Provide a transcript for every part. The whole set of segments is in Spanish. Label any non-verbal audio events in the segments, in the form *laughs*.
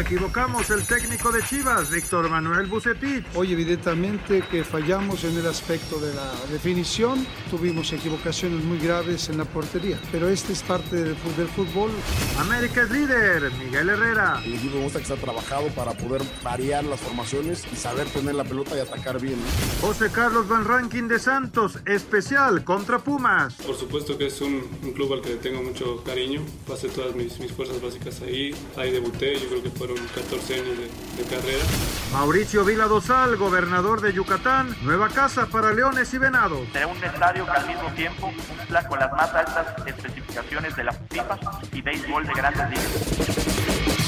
equivocamos el técnico de Chivas, Víctor Manuel Bucetich. Hoy evidentemente que fallamos en el aspecto de la definición, tuvimos equivocaciones muy graves en la portería, pero este es parte del, fútbol. América es líder, Miguel Herrera. El equipo gusta que está trabajado para poder variar las formaciones y saber tener la pelota y atacar bien. José Carlos Van Ranking de Santos, especial contra Pumas. Por supuesto que es un, club al que tengo mucho cariño, pasé todas mis, mis fuerzas básicas ahí, ahí debuté, yo creo que fueron 14 años de, carrera. Mauricio Vila Dosal, gobernador de Yucatán, nueva casa para Leones y Venados. Será un estadio que al mismo tiempo cumpla con las más altas especificaciones de la FIFA y béisbol de grandes ligas.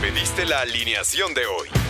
Pediste la alineación de hoy.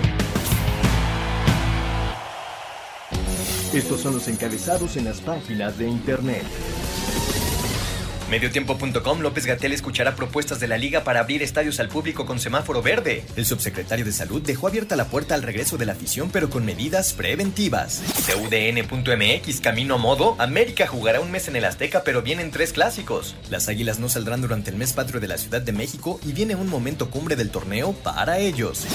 Estos son los encabezados en las páginas de internet. Mediotiempo.com López Gatel escuchará propuestas de la liga para abrir estadios al público con semáforo verde. El subsecretario de Salud dejó abierta la puerta al regreso de la afición, pero con medidas preventivas. CUDN.mx Camino a modo. América jugará un mes en el Azteca, pero vienen tres clásicos. Las águilas no saldrán durante el mes patrio de la Ciudad de México y viene un momento cumbre del torneo para ellos.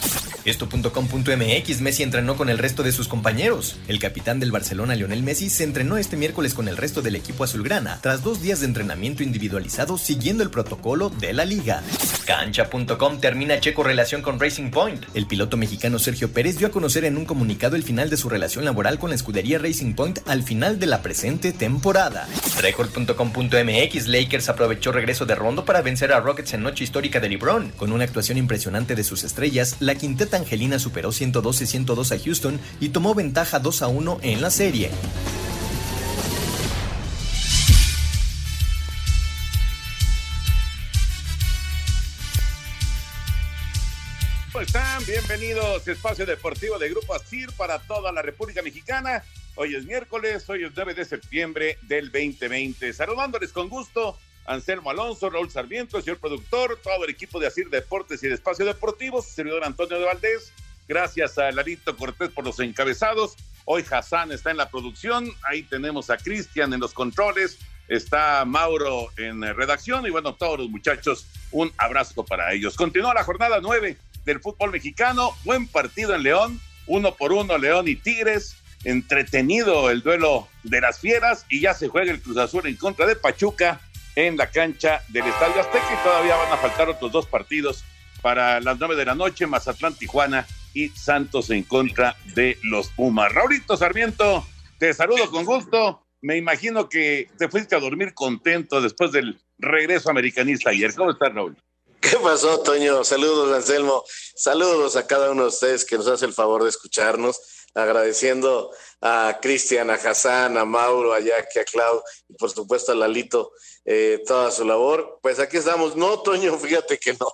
Esto.com.mx Messi entrenó con el resto de sus compañeros. El capitán del Barcelona, Lionel Messi, se entrenó este miércoles con el resto del equipo azulgrana, tras dos días de entrenamiento individualizado siguiendo el protocolo de la liga. Cancha.com termina Checo relación con Racing Point. El piloto mexicano Sergio Pérez dio a conocer en un comunicado el final de su relación laboral con la escudería Racing Point al final de la presente temporada. Record.com.mx Lakers aprovechó regreso de Rondo para vencer a Rockets en noche histórica de LeBron. Con una actuación impresionante de sus estrellas, la quinteta Angelina superó 112-102 a Houston y tomó ventaja 2 a 1 en la serie. ¿Cómo están? Bienvenidos a Espacio Deportivo de Grupo ASIR para toda la República Mexicana. Hoy es miércoles, hoy es 9 de septiembre del 2020. Saludándoles con gusto Anselmo Alonso, Raúl Sarmiento, señor productor, todo el equipo de Asir Deportes y de Espacio Deportivo, servidor Antonio de Valdés. Gracias a Larito Cortés por los encabezados. Hoy Hassan está en la producción. Ahí tenemos a Cristian en los controles. Está Mauro en redacción. Y bueno, todos los muchachos, un abrazo para ellos. Continúa la jornada nueve del fútbol mexicano. Buen partido en León. Uno por uno, León y Tigres. Entretenido el duelo de las fieras. Y ya se juega el Cruz Azul en contra de Pachuca en la cancha del Estadio Azteca y todavía van a faltar otros dos partidos para las nueve de la noche, Mazatlán, Tijuana y Santos en contra de los Pumas. Raulito Sarmiento, te saludo con gusto. Me imagino que te fuiste a dormir contento después del regreso americanista ayer. ¿Cómo estás, Raúl? ¿Qué pasó, Toño? Saludos, Anselmo. Saludos a cada uno de ustedes que nos hace el favor de escucharnos. Agradeciendo a Cristian, a Hassan, a Mauro, a Jackie, a Clau y por supuesto a Lalito eh, toda su labor. Pues aquí estamos. No, Toño, *laughs* fíjate que no.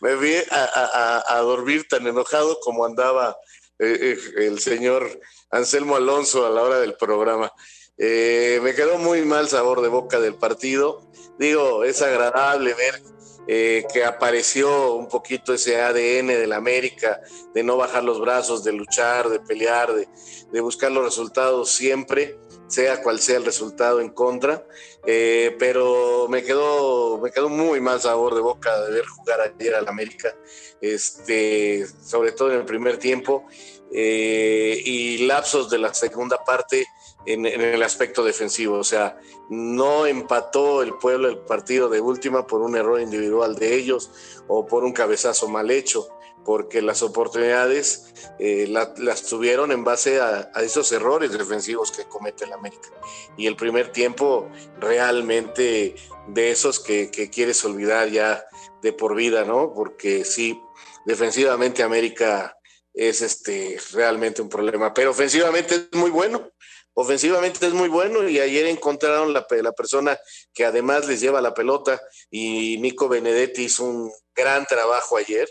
Me vi a, dormir tan enojado como andaba eh, eh, el señor Anselmo Alonso a la hora del programa. me quedó muy mal sabor de boca del partido. Digo, es agradable ver que apareció un poquito ese ADN de la América, de no bajar los brazos, de luchar, de pelear, de, de buscar los resultados siempre sea cual sea el resultado en contra, eh, pero me quedó, me quedó muy mal sabor de boca de ver jugar ayer al América, este, sobre todo en el primer tiempo, eh, y lapsos de la segunda parte en, en, el aspecto defensivo, o sea, no empató el pueblo el partido de última por un error individual de ellos o por un cabezazo mal hecho porque las oportunidades eh, las tuvieron en base a, esos errores defensivos que comete el América. Y el primer tiempo realmente de esos que, quieres olvidar ya de por vida, ¿no? Porque sí, defensivamente América es este realmente un problema, pero ofensivamente es muy bueno. Ofensivamente es muy bueno y ayer encontraron la, la persona que además les lleva la pelota y Nico Benedetti hizo un gran trabajo ayer.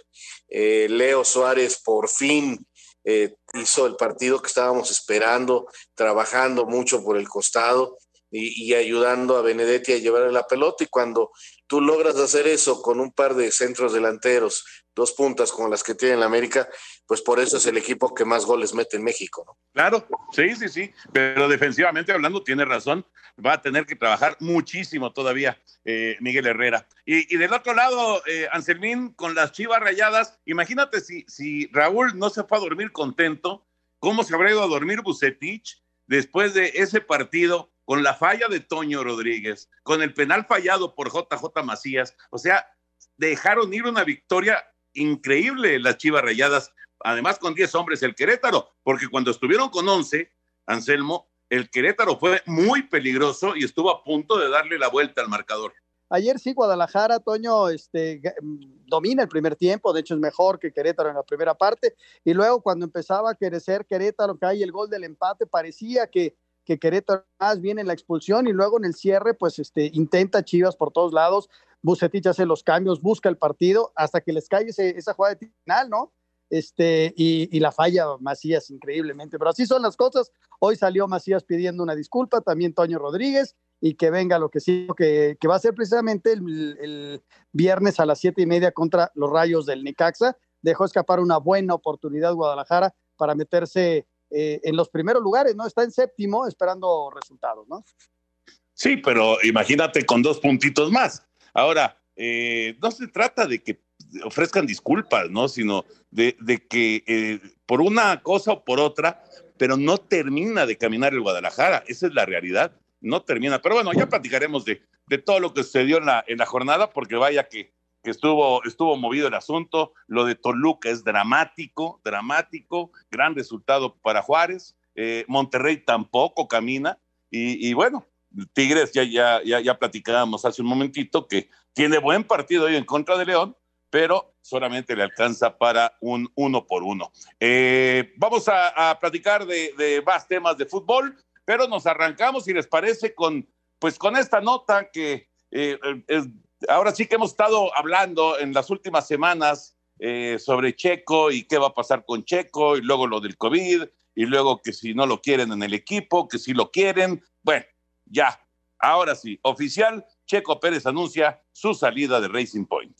Eh, Leo Suárez por fin eh, hizo el partido que estábamos esperando, trabajando mucho por el costado y, ayudando a Benedetti a llevar la pelota y cuando tú logras hacer eso con un par de centros delanteros, dos puntas como las que tiene la América, pues por eso es el equipo que más goles mete en México, ¿no? Claro, sí, sí, sí, pero defensivamente hablando tiene razón, va a tener que trabajar muchísimo todavía eh, Miguel Herrera. Y, del otro lado, eh, Anselmín, con las chivas rayadas, imagínate si, si Raúl no se fue a dormir contento, ¿cómo se habrá ido a dormir Bucetich después de ese partido con la falla de Toño Rodríguez, con el penal fallado por JJ Macías, o sea, dejaron ir una victoria increíble las Chivas Rayadas, además con 10 hombres el Querétaro, porque cuando estuvieron con 11, Anselmo, el Querétaro fue muy peligroso y estuvo a punto de darle la vuelta al marcador. Ayer sí, Guadalajara, Toño, este, domina el primer tiempo, de hecho es mejor que Querétaro en la primera parte, y luego cuando empezaba a crecer Querétaro, que hay el gol del empate, parecía que que Querétaro más bien en la expulsión y luego en el cierre, pues este, intenta Chivas por todos lados, Bucetich hace los cambios, busca el partido hasta que les cae esa jugada de final, ¿no? Este, y, la falla Macías increíblemente, pero así son las cosas. Hoy salió Macías pidiendo una disculpa, también Toño Rodríguez, y que venga lo que sí, que, que va a ser precisamente el, viernes a las siete y media contra los Rayos del Necaxa. Dejó escapar una buena oportunidad Guadalajara para meterse eh, en los primeros lugares, ¿no? Está en séptimo esperando resultados, ¿no? Sí, pero imagínate con dos puntitos más. Ahora, eh, no se trata de que ofrezcan disculpas, ¿no? Sino de, que eh, por una cosa o por otra, pero no termina de caminar el Guadalajara. Esa es la realidad. No termina. Pero bueno, ya platicaremos de, de todo lo que sucedió en la, en la jornada, porque vaya que que estuvo, estuvo movido el asunto. Lo de Toluca es dramático, dramático, gran resultado para Juárez. Eh, Monterrey tampoco camina. Y, bueno, Tigres ya, ya, ya, ya platicábamos hace un momentito que tiene buen partido hoy en contra de León, pero solamente le alcanza para un uno por uno. Eh, vamos a, platicar de, de, más temas de fútbol, pero nos arrancamos, si les parece, con, pues con esta nota que eh, ahora sí que hemos estado hablando en las últimas semanas eh, sobre Checo y qué va a pasar con Checo y luego lo del COVID y luego que si no lo quieren en el equipo, que si lo quieren. Bueno, ya, ahora sí, oficial, Checo Pérez anuncia su salida de Racing Point.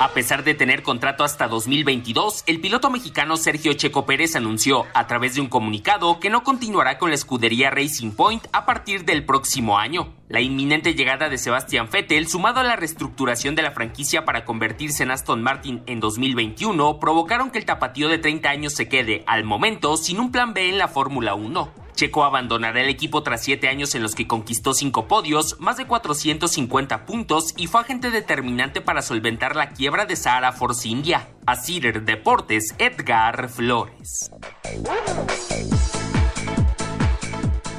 A pesar de tener contrato hasta 2022, el piloto mexicano Sergio Checo Pérez anunció a través de un comunicado que no continuará con la escudería Racing Point a partir del próximo año. La inminente llegada de Sebastián Vettel, sumado a la reestructuración de la franquicia para convertirse en Aston Martin en 2021, provocaron que el tapatío de 30 años se quede, al momento, sin un plan B en la Fórmula 1. Checo abandonará el equipo tras siete años en los que conquistó cinco podios, más de 450 puntos y fue agente determinante para solventar la quiebra de Sahara Force India. A Cider Deportes, Edgar Flores.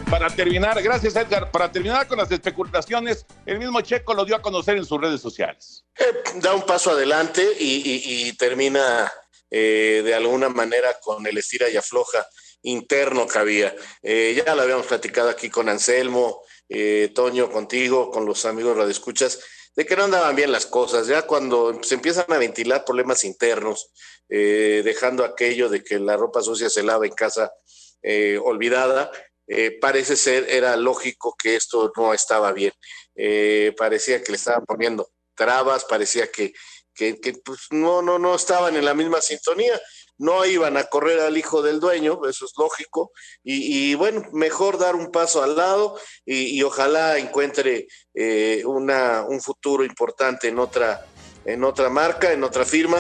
Para terminar, gracias Edgar, para terminar con las especulaciones, el mismo Checo lo dio a conocer en sus redes sociales. Eh, da un paso adelante y, termina eh, de alguna manera con el estira y afloja interno que había. Eh, ya lo habíamos platicado aquí con Anselmo, eh, Toño, contigo, con los amigos radioescuchas, de que no andaban bien las cosas. Ya cuando se empiezan a ventilar problemas internos, eh, dejando aquello de que la ropa sucia se lava en casa olvidada, parece ser, era lógico que esto no estaba bien. parecía que le estaban poniendo trabas, parecía que, que, que pues, no, no, no estaban en la misma sintonía no iban a correr al hijo del dueño, eso es lógico, y, bueno, mejor dar un paso al lado y, ojalá encuentre eh, una, un futuro importante en otra, en otra marca, en otra firma,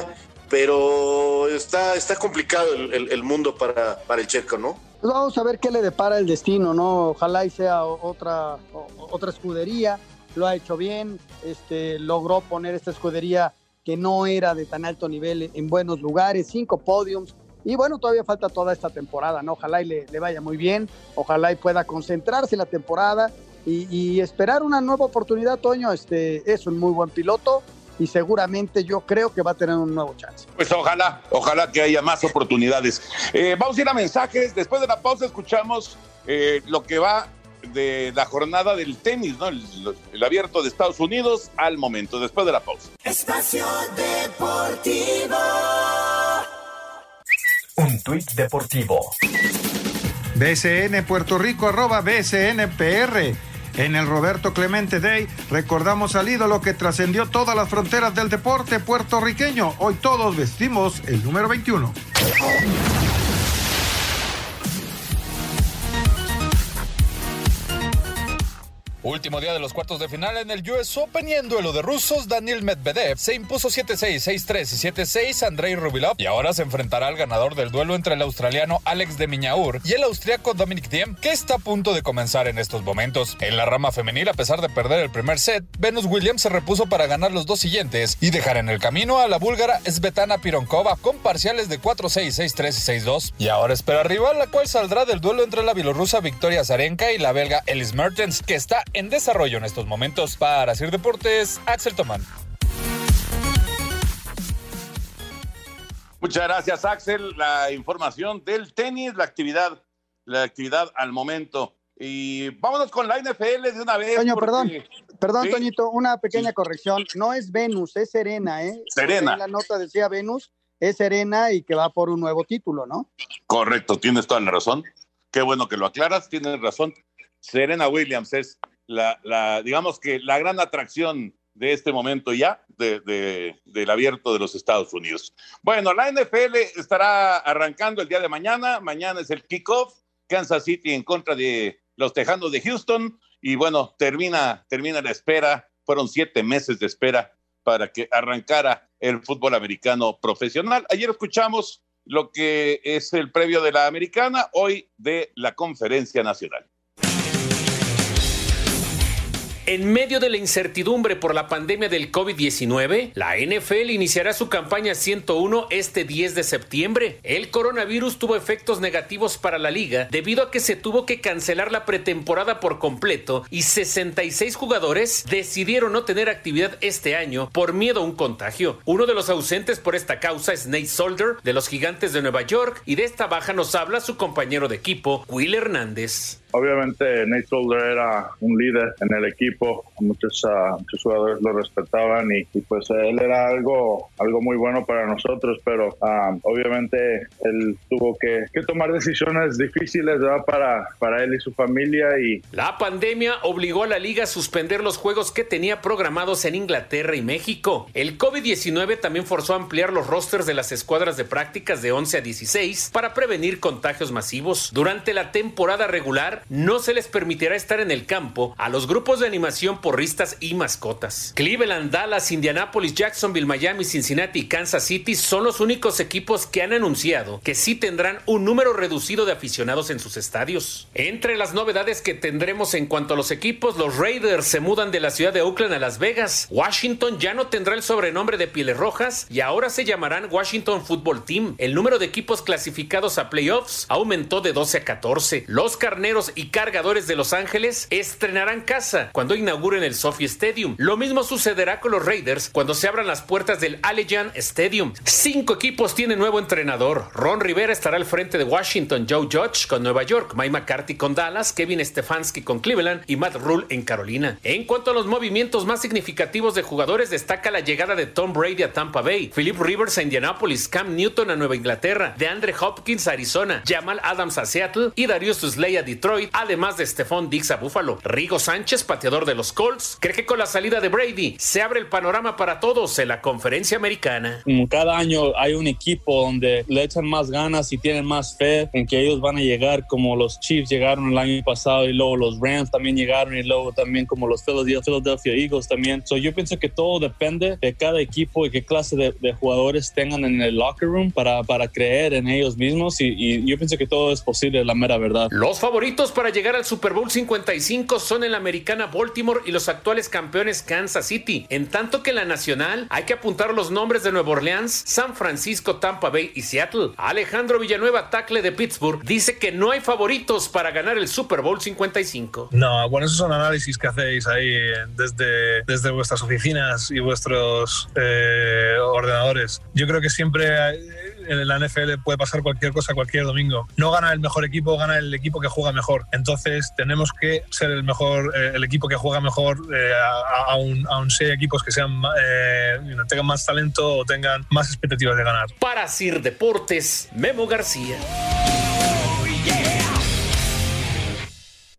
pero está, está complicado el, mundo para, para el checo, ¿no? Pues vamos a ver qué le depara el destino, ¿no? Ojalá y sea otra, otra escudería, lo ha hecho bien, este, logró poner esta escudería que no era de tan alto nivel en buenos lugares, cinco podiums. Y bueno, todavía falta toda esta temporada, ¿no? Ojalá y le, vaya muy bien, ojalá y pueda concentrarse en la temporada y, esperar una nueva oportunidad, Toño. Este, es un muy buen piloto y seguramente yo creo que va a tener un nuevo chance. Pues ojalá, ojalá que haya más oportunidades. Eh, vamos a ir a mensajes. Después de la pausa escuchamos eh, lo que va de la jornada del tenis, ¿no? El, el, abierto de Estados Unidos al momento, después de la pausa. Espacio Deportivo. Un tuit deportivo. BCN Puerto Rico, arroba BCNPR. En el Roberto Clemente Day recordamos al ídolo que trascendió todas las fronteras del deporte puertorriqueño. Hoy todos vestimos el número 21. Último día de los cuartos de final en el US Open y en duelo de rusos, Daniel Medvedev se impuso 7-6, 6-3 y 7-6 Andrei Rublev y ahora se enfrentará al ganador del duelo entre el australiano Alex de Miñaur y el austriaco Dominic Thiem, que está a punto de comenzar en estos momentos. En la rama femenil, a pesar de perder el primer set, Venus Williams se repuso para ganar los dos siguientes y dejar en el camino a la búlgara Svetana Pironkova con parciales de 4-6, 6-3 y 6-2. Y ahora espera rival, la cual saldrá del duelo entre la bielorrusa Victoria Zarenka y la belga Elise Mertens, que está en desarrollo en estos momentos. Para Sir Deportes, Axel Tomán. Muchas gracias, Axel. La información del tenis, la actividad, la actividad al momento. Y vámonos con la NFL de una vez. Toño, porque... perdón, perdón, Sí. Toñito, una pequeña corrección. No es Venus, es Serena, ¿eh? Serena. En la nota decía Venus, es Serena y que va por un nuevo título, ¿no? Correcto, tienes toda la razón. Qué bueno que lo aclaras, tienes razón. Serena Williams es la, digamos que la gran atracción de este momento ya de, de- del abierto de los Estados Unidos. Bueno, la NFL estará arrancando el día de mañana. Mañana es el kickoff. Kansas City en contra de los Tejanos de Houston. Y bueno, termina, termina la espera. Fueron siete meses de espera para que arrancara el fútbol americano profesional. Ayer escuchamos lo que es el previo de la americana, hoy de la conferencia nacional. En medio de la incertidumbre por la pandemia del COVID-19, la NFL iniciará su campaña 101 este 10 de septiembre. El coronavirus tuvo efectos negativos para la liga debido a que se tuvo que cancelar la pretemporada por completo y 66 jugadores decidieron no tener actividad este año por miedo a un contagio. Uno de los ausentes por esta causa es Nate Solder de los Gigantes de Nueva York y de esta baja nos habla su compañero de equipo, Will Hernández. Obviamente Nate Solder era un líder en el equipo, muchos, ah, muchos jugadores lo respetaban y, pues él era algo, algo muy bueno para nosotros, pero ah, obviamente él tuvo que, tomar decisiones difíciles. Para, para él y su familia y La pandemia obligó a la liga a suspender los juegos que tenía programados en Inglaterra y México. El COVID-19 también forzó a ampliar los rosters de las escuadras de prácticas de 11 a 16 para prevenir contagios masivos. Durante la temporada regular no se les permitirá estar en el campo a los grupos de animación porristas y mascotas. Cleveland, Dallas, Indianapolis, Jacksonville, Miami, Cincinnati y Kansas City son los únicos equipos que han anunciado que sí tendrán un número reducido de aficionados en sus estadios. Entre las novedades que tendremos en cuanto a los equipos, los Raiders se mudan de la ciudad de Oakland a Las Vegas. Washington ya no tendrá el sobrenombre de Pieles Rojas y ahora se llamarán Washington Football Team. El número de equipos clasificados a playoffs aumentó de 12 a 14. Los carneros y cargadores de Los Ángeles estrenarán casa cuando inauguren el Sophie Stadium. Lo mismo sucederá con los Raiders cuando se abran las puertas del Allegiant Stadium. Cinco equipos tienen nuevo entrenador. Ron Rivera estará al frente de Washington, Joe Judge con Nueva York, Mike McCarthy con Dallas, Kevin Stefanski con Cleveland y Matt Rule en Carolina. En cuanto a los movimientos más significativos de jugadores, destaca la llegada de Tom Brady a Tampa Bay, Philip Rivers a Indianapolis, Cam Newton a Nueva Inglaterra, DeAndre Hopkins a Arizona, Jamal Adams a Seattle y Darius Slay a Detroit, además de Stephon Diggs a Buffalo. Rigo Sánchez, pateador de los Colts, cree que con la salida de Brady se abre el panorama para todos en la conferencia americana. Cada año hay un equipo donde le echan más ganas y tienen más fe en que ellos van a llegar, como los Chiefs llegaron el año pasado y luego los Rams también llegaron y luego también como los Philadelphia Philadelphia Eagles también. So yo pienso que todo depende de cada equipo y qué clase de, de jugadores tengan en el locker room para, para creer en ellos mismos y, y yo pienso que todo es posible, la mera verdad. Los favoritos para llegar al Super Bowl 55 son en americana Baltimore y los actuales campeones Kansas City, en tanto que en la nacional hay que apuntar los nombres de Nueva Orleans, San Francisco, Tampa Bay y Seattle. Alejandro Villanueva, tackle de Pittsburgh, dice que no hay favoritos para ganar el Super Bowl 55. No, bueno, esos son análisis que hacéis ahí desde, desde vuestras oficinas y vuestros eh, ordenadores. Yo creo que siempre en la NFL puede pasar cualquier cosa cualquier domingo. No gana el mejor equipo, gana el equipo que juega mejor. Entonces tenemos que ser el mejor, eh, el equipo que juega mejor, eh, aún, sea equipos que sean eh, tengan más talento o tengan más expectativas de ganar. Para Sir Deportes, Memo García.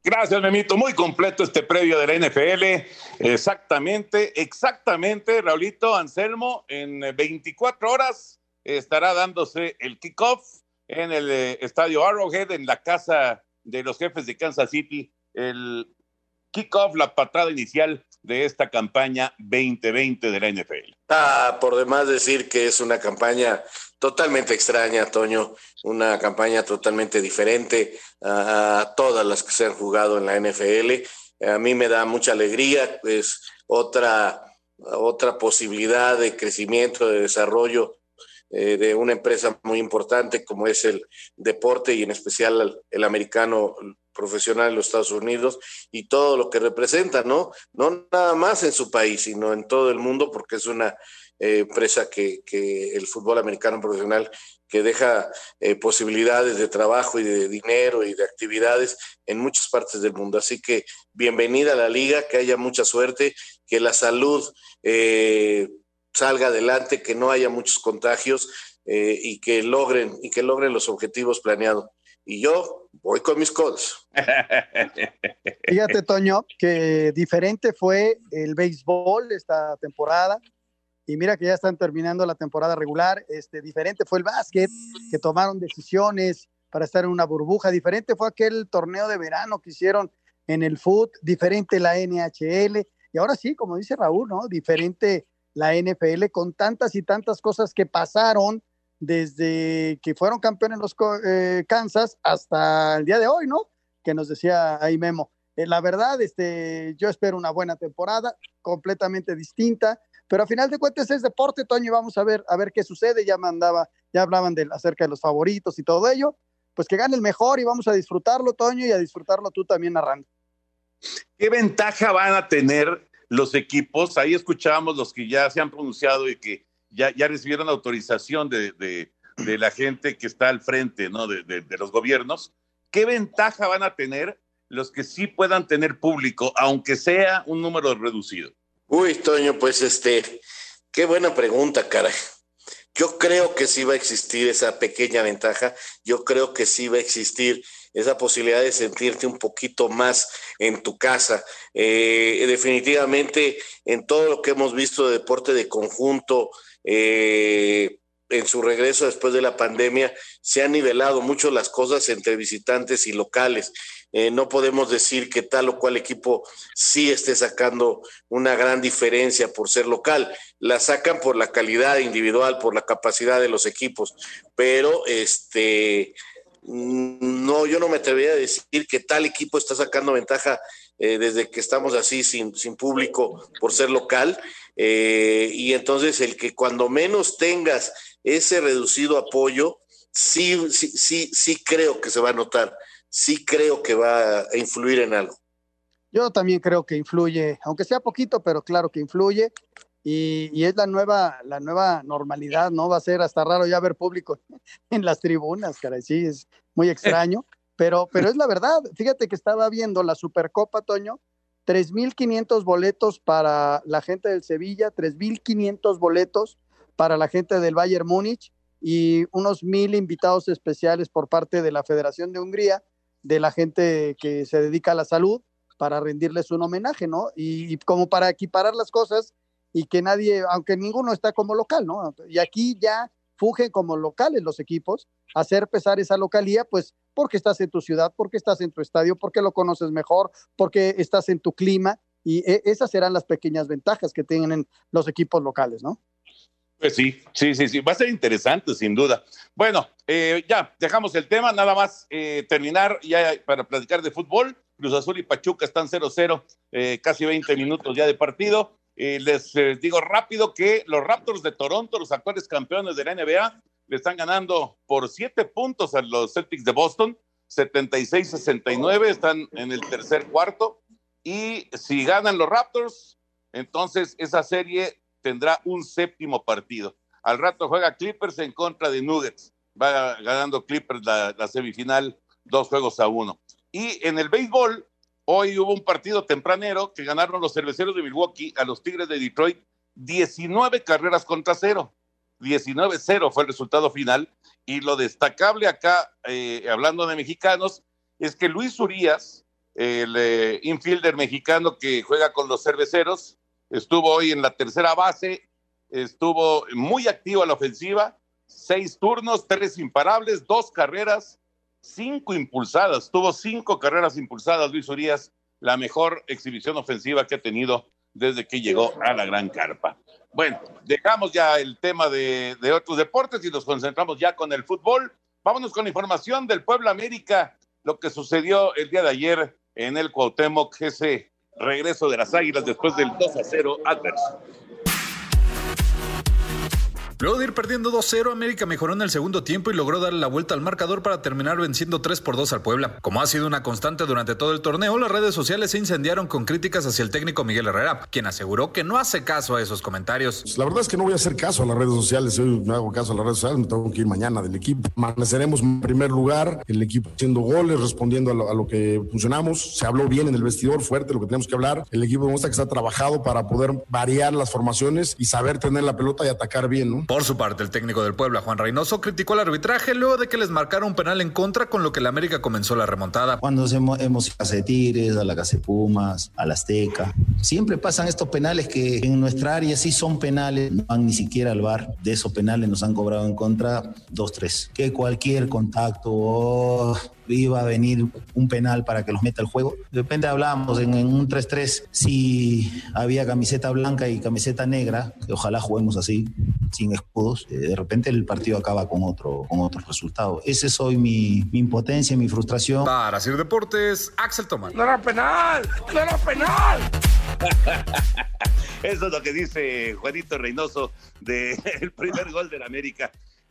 Gracias, Memito. Muy completo este previo de la NFL. Exactamente, exactamente, Raulito Anselmo, en 24 horas estará dándose el kickoff en el eh, estadio Arrowhead, en la casa de los jefes de Kansas City. El kickoff, la patada inicial de esta campaña 2020 de la NFL. Por demás decir que es una campaña totalmente extraña, Toño, una campaña totalmente diferente a, todas las que se han jugado en la NFL. A mí me da mucha alegría, es otra, otra posibilidad de crecimiento, de desarrollo eh, de una empresa muy importante como es el deporte y en especial el, americano profesional en los Estados Unidos y todo lo que representa, ¿no? No nada más en su país, sino en todo el mundo, porque es una eh, empresa que, que, el fútbol americano profesional que deja eh, posibilidades de trabajo y de dinero y de actividades en muchas partes del mundo. Así que bienvenida a la liga, que haya mucha suerte, que la salud salga adelante, que no haya muchos contagios eh, y que logren y que logren los objetivos planeados. Y yo voy con mis codos. *laughs* Fíjate, Toño, que diferente fue el béisbol esta temporada. Y mira que ya están terminando la temporada regular. Este, diferente fue el básquet, que tomaron decisiones para estar en una burbuja. Diferente fue aquel torneo de verano que hicieron en el foot. Diferente la NHL. Y ahora sí, como dice Raúl, ¿no? Diferente la NFL con tantas y tantas cosas que pasaron desde que fueron campeones los eh, Kansas hasta el día de hoy, ¿no? Que nos decía ahí Memo. Eh, la verdad, este, yo espero una buena temporada, completamente distinta, pero a final de cuentas es deporte, Toño, y vamos a ver, a ver qué sucede. Ya mandaba, ya hablaban de, acerca de los favoritos y todo ello. Pues que gane el mejor y vamos a disfrutarlo, Toño, y a disfrutarlo tú también narrando. ¿Qué ventaja van a tener los equipos, ahí escuchábamos los que ya se han pronunciado y que ya, ya recibieron autorización de, de, la gente que está al frente ¿no? de, de, los gobiernos. ¿Qué ventaja van a tener los que sí puedan tener público, aunque sea un número reducido? Uy, Toño, pues este, qué buena pregunta, caray. Yo creo que sí va a existir esa pequeña ventaja, yo creo que sí va a existir esa posibilidad de sentirte un poquito más en tu casa. Eh, definitivamente en todo lo que hemos visto de deporte de conjunto, eh, en su regreso después de la pandemia, se han nivelado mucho las cosas entre visitantes y locales. Eh, no podemos decir que tal o cual equipo sí esté sacando una gran diferencia por ser local. La sacan por la calidad individual, por la capacidad de los equipos, pero este Mm, no, yo no me atrevería a decir que tal equipo está sacando ventaja eh, desde que estamos así sin, sin público por ser local. Eh, y entonces el que cuando menos tengas ese reducido apoyo, sí, sí, sí, sí creo que se va a notar, sí creo que va a influir en algo. Yo también creo que influye, aunque sea poquito, pero claro que influye. Y, es la nueva, la nueva normalidad, ¿no? Va a ser hasta raro ya ver público *laughs* en las tribunas, caray, sí, es muy extraño, pero, pero es *laughs* la verdad. Fíjate que estaba viendo la Supercopa, Toño, 3.500 boletos para la gente del Sevilla, 3.500 boletos para la gente del Bayern Múnich y unos mil invitados especiales por parte de la Federación de Hungría, de la gente que se dedica a la salud, para rendirles un homenaje, ¿no? y como para equiparar las cosas, y que nadie, aunque ninguno está como local, ¿no? Y aquí ya fugen como locales los equipos, hacer pesar esa localía, pues porque estás en tu ciudad, porque estás en tu estadio, porque lo conoces mejor, porque estás en tu clima, y e, esas serán las pequeñas ventajas que tienen los equipos locales, ¿no? Pues sí, sí, sí, sí, va a ser interesante sin duda. Bueno, eh, ya, dejamos el tema, nada más eh, terminar ya para platicar de fútbol. Cruz Azul y Pachuca están 0-0, eh, casi 20 minutos ya de partido. les digo rápido que los Raptors de Toronto, los actuales campeones de la NBA, le están ganando por 7 puntos a los Celtics de Boston, 76-69, están en el tercer cuarto. Y si ganan los Raptors, entonces esa serie tendrá un séptimo partido. Al rato juega Clippers en contra de Nuggets. Va ganando Clippers la, semifinal dos juegos a uno. Y en el béisbol, hoy hubo un partido tempranero que ganaron los cerveceros de Milwaukee a los Tigres de Detroit 19 carreras contra cero. 19-0 fue el resultado final. Y lo destacable acá, eh, hablando de mexicanos, es que Luis Urias, el eh, infielder mexicano que juega con los cerveceros, estuvo hoy en la tercera base, estuvo muy activo a la ofensiva, seis turnos, tres imparables, dos carreras, cinco impulsadas, tuvo cinco carreras impulsadas Luis Urias, la mejor exhibición ofensiva que ha tenido desde que llegó a la gran carpa. Bueno, dejamos ya el tema de, otros deportes y nos concentramos ya con el fútbol. Vámonos con información del Pueblo América, lo que sucedió el día de ayer en el Cuauhtémoc, ese regreso de las Águilas después del 2 a 0 adverso. Luego de ir perdiendo 2-0, América mejoró en el segundo tiempo y logró darle la vuelta al marcador para terminar venciendo 3 por 2 al Puebla. Como ha sido una constante durante todo el torneo, las redes sociales se incendiaron con críticas hacia el técnico Miguel Herrera, quien aseguró que no hace caso a esos comentarios. La verdad es que no voy a hacer caso a las redes sociales. Hoy no hago caso a las redes sociales, me tengo que ir mañana del equipo. Amaneceremos en primer lugar, el equipo haciendo goles, respondiendo a lo, que funcionamos. Se habló bien en el vestidor, fuerte lo que tenemos que hablar. El equipo demuestra que está trabajado para poder variar las formaciones y saber tener la pelota y atacar bien, ¿no? Por su parte, el técnico del Puebla, Juan Reynoso, criticó el arbitraje luego de que les marcaron un penal en contra, con lo que la América comenzó la remontada. Cuando hemos, ido a de Tigres, a la casa Pumas, a la Azteca, siempre pasan estos penales que en nuestra área sí son penales, no van ni siquiera al bar. De esos penales nos han cobrado en contra dos, tres. Que cualquier contacto, oh, iba a venir un penal para que los meta el juego. De repente hablábamos en, un 3-3 si había camiseta blanca y camiseta negra, que ojalá juguemos así, sin escudos, eh, de repente el partido acaba con otro, con otro resultado. Ese es hoy mi, mi impotencia, mi frustración. Para hacer deportes, Axel Tomás. ¡No era penal! ¡No era penal! *laughs* Eso es lo que dice Juanito Reynoso del *laughs* primer gol del América.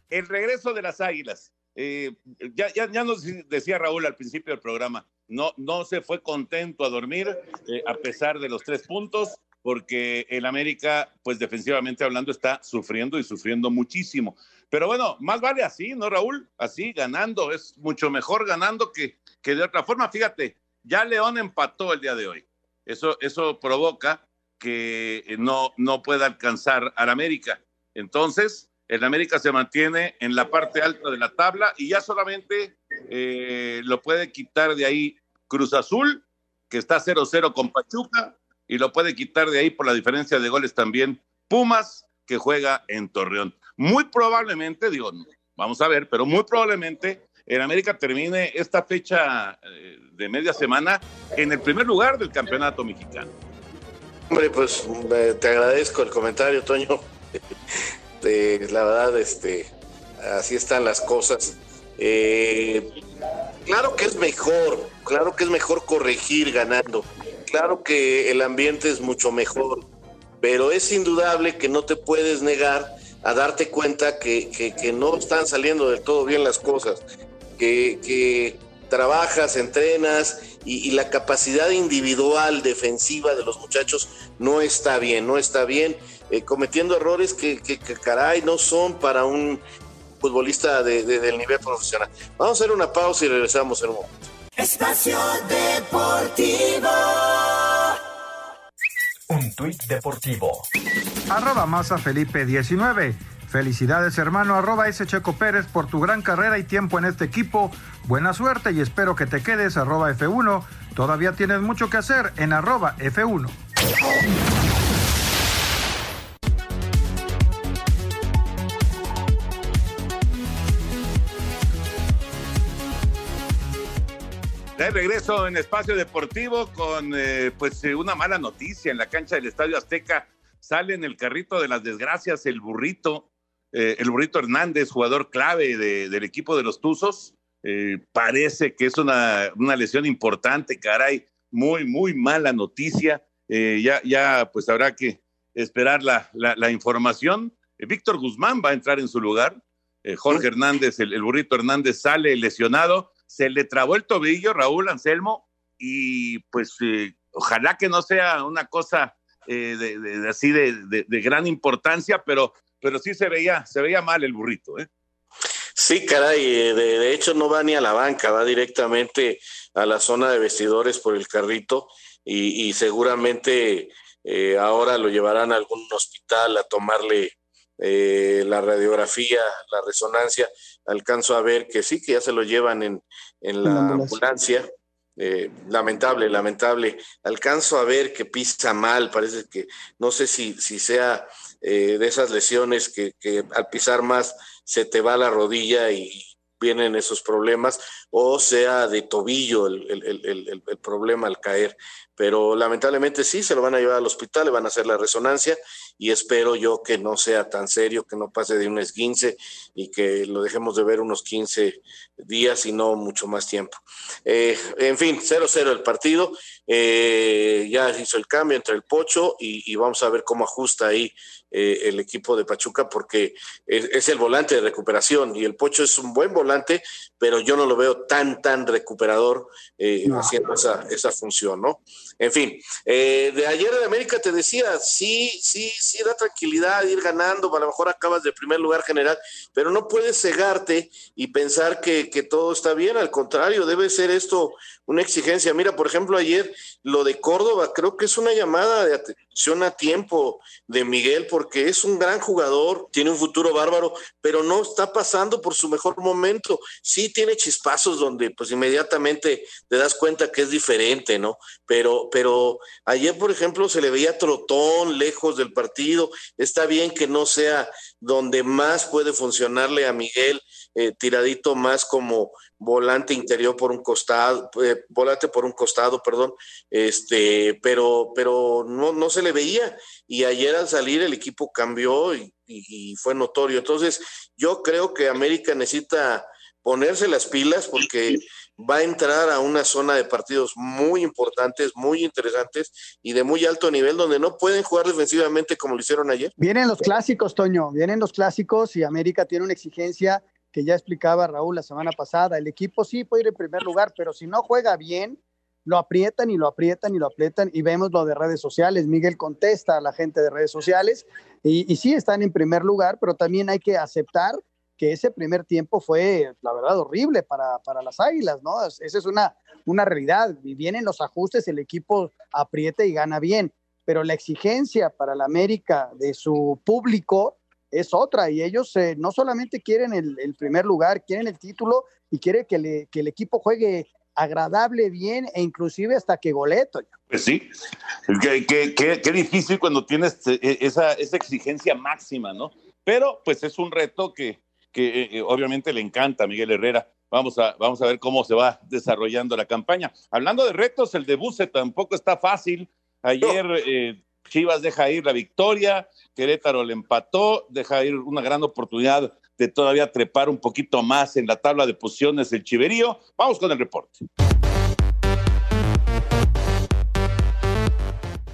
El regreso de las Águilas. Eh, ya, ya, ya, nos decía Raúl al principio del programa, no, no se fue contento a dormir eh, a pesar de los tres puntos, porque el América, pues defensivamente hablando, está sufriendo y sufriendo muchísimo. Pero bueno, más vale así, ¿no, Raúl? Así, ganando, es mucho mejor ganando que, que de otra forma. Fíjate, ya León empató el día de hoy. Eso, eso provoca que no, no pueda alcanzar al América. Entonces, el América se mantiene en la parte alta de la tabla y ya solamente eh, lo puede quitar de ahí Cruz Azul, que está 0-0 con Pachuca, y lo puede quitar de ahí por la diferencia de goles también Pumas, que juega en Torreón. Muy probablemente, digo, vamos a ver, pero muy probablemente el América termine esta fecha eh, de media semana en el primer lugar del campeonato mexicano. Hombre, pues te agradezco el comentario, Toño. *laughs* La verdad, este, así están las cosas. Eh, claro que es mejor, claro que es mejor corregir ganando, claro que el ambiente es mucho mejor, pero es indudable que no te puedes negar a darte cuenta que, que, no están saliendo del todo bien las cosas, que, trabajas, entrenas y, y, la capacidad individual defensiva de los muchachos no está bien, no está bien eh, cometiendo errores que, que, caray no son para un futbolista de, del nivel profesional. Vamos a hacer una pausa y regresamos en un momento. Espacio Deportivo. Un tuit deportivo. Arroba Masa Felipe 19. Felicidades hermano, arroba ese Checo Pérez por tu gran carrera y tiempo en este equipo. Buena suerte y espero que te quedes arroba F1. Todavía tienes mucho que hacer en arroba F1. De regreso en Espacio Deportivo con eh, pues eh, una mala noticia en la cancha del Estadio Azteca. sale en el carrito de las desgracias el burrito, eh, el burrito Hernández, jugador clave del equipo de los Tuzos. Parece que es una, una, lesión importante, caray, muy, muy mala noticia. Ya, ya, pues habrá que esperar la, la, información. Víctor Guzmán va a entrar en su lugar. Jorge Hernández, el, burrito Hernández sale lesionado. Se le trabó el tobillo, Raúl Anselmo, y pues ojalá que no sea una cosa de, así de, gran importancia, pero pero sí se veía, se veía mal el burrito, ¿eh? Sí, caray, eh, de, hecho no va ni a la banca, va directamente a la zona de vestidores por el carrito y, seguramente eh, ahora lo llevarán a algún hospital a tomarle eh, la radiografía, la resonancia. Alcanzo a ver que sí, que ya se lo llevan en, en la ambulancia. lamentable, lamentable. Alcanzo a ver que pisa mal, parece que no sé si, si sea eh, de esas lesiones que, que, al pisar más se te va la rodilla y vienen esos problemas, o sea de tobillo el, el, el, el, problema al caer. Pero lamentablemente sí, se lo van a llevar al hospital, le van a hacer la resonancia y espero yo que no sea tan serio, que no pase de un esguince y que lo dejemos de ver unos 15 días y no mucho más tiempo. Eh, en fin, 0-0 el partido, eh, ya hizo el cambio entre el Pocho y, y vamos a ver cómo ajusta ahí eh, el equipo de Pachuca porque es, el volante de recuperación y el Pocho es un buen volante, pero yo no lo veo tan, tan recuperador haciendo esa, esa función, ¿no? En fin, eh, de ayer en América te decía, sí, sí, sí da tranquilidad ir ganando, a lo mejor acabas de primer lugar general, pero no puedes cegarte y pensar que, que todo está bien, al contrario, debe ser esto una exigencia. Mira, por ejemplo, ayer lo de Córdoba, creo que es una llamada de atención a tiempo de Miguel, porque es un gran jugador, tiene un futuro bárbaro, pero no está pasando por su mejor momento. Sí tiene chispazos donde pues inmediatamente te das cuenta que es diferente, ¿no? Pero, pero ayer, por ejemplo, se le veía trotón, lejos del partido. Está bien que no sea donde más puede funcionarle a Miguel, eh, tiradito más como volante interior por un costado, eh, volante por un costado, perdón, este, pero, pero no, no se le veía. Y ayer al salir el equipo cambió y, fue notorio. Entonces, yo creo que América necesita ponerse las pilas porque va a entrar a una zona de partidos muy importantes, muy interesantes y de muy alto nivel donde no pueden jugar defensivamente como lo hicieron ayer. Vienen los clásicos, Toño, vienen los clásicos y América tiene una exigencia que ya explicaba Raúl la semana pasada. El equipo sí puede ir en primer lugar, pero si no juega bien, lo aprietan y lo aprietan y lo aprietan y vemos lo de redes sociales. Miguel contesta a la gente de redes sociales y, sí están en primer lugar, pero también hay que aceptar que ese primer tiempo fue, la verdad, horrible para, para las Águilas, ¿no? Esa es una, una realidad. Y vienen los ajustes, el equipo aprieta y gana bien, pero la exigencia para la América de su público es otra y ellos eh, no solamente quieren el, primer lugar, quieren el título y quieren que, le, que el equipo juegue agradable, bien e inclusive hasta que goleto. Pues sí, qué, qué, difícil cuando tienes eh, esa, esa, exigencia máxima, ¿no? Pero pues es un reto que, que eh, obviamente le encanta a Miguel Herrera. Vamos a, vamos a ver cómo se va desarrollando la campaña. Hablando de retos, el de Buse tampoco está fácil. Ayer Chivas deja ir la victoria, Querétaro le empató, deja ir una gran oportunidad de todavía trepar un poquito más en la tabla de posiciones el Chiverío. Vamos con el reporte.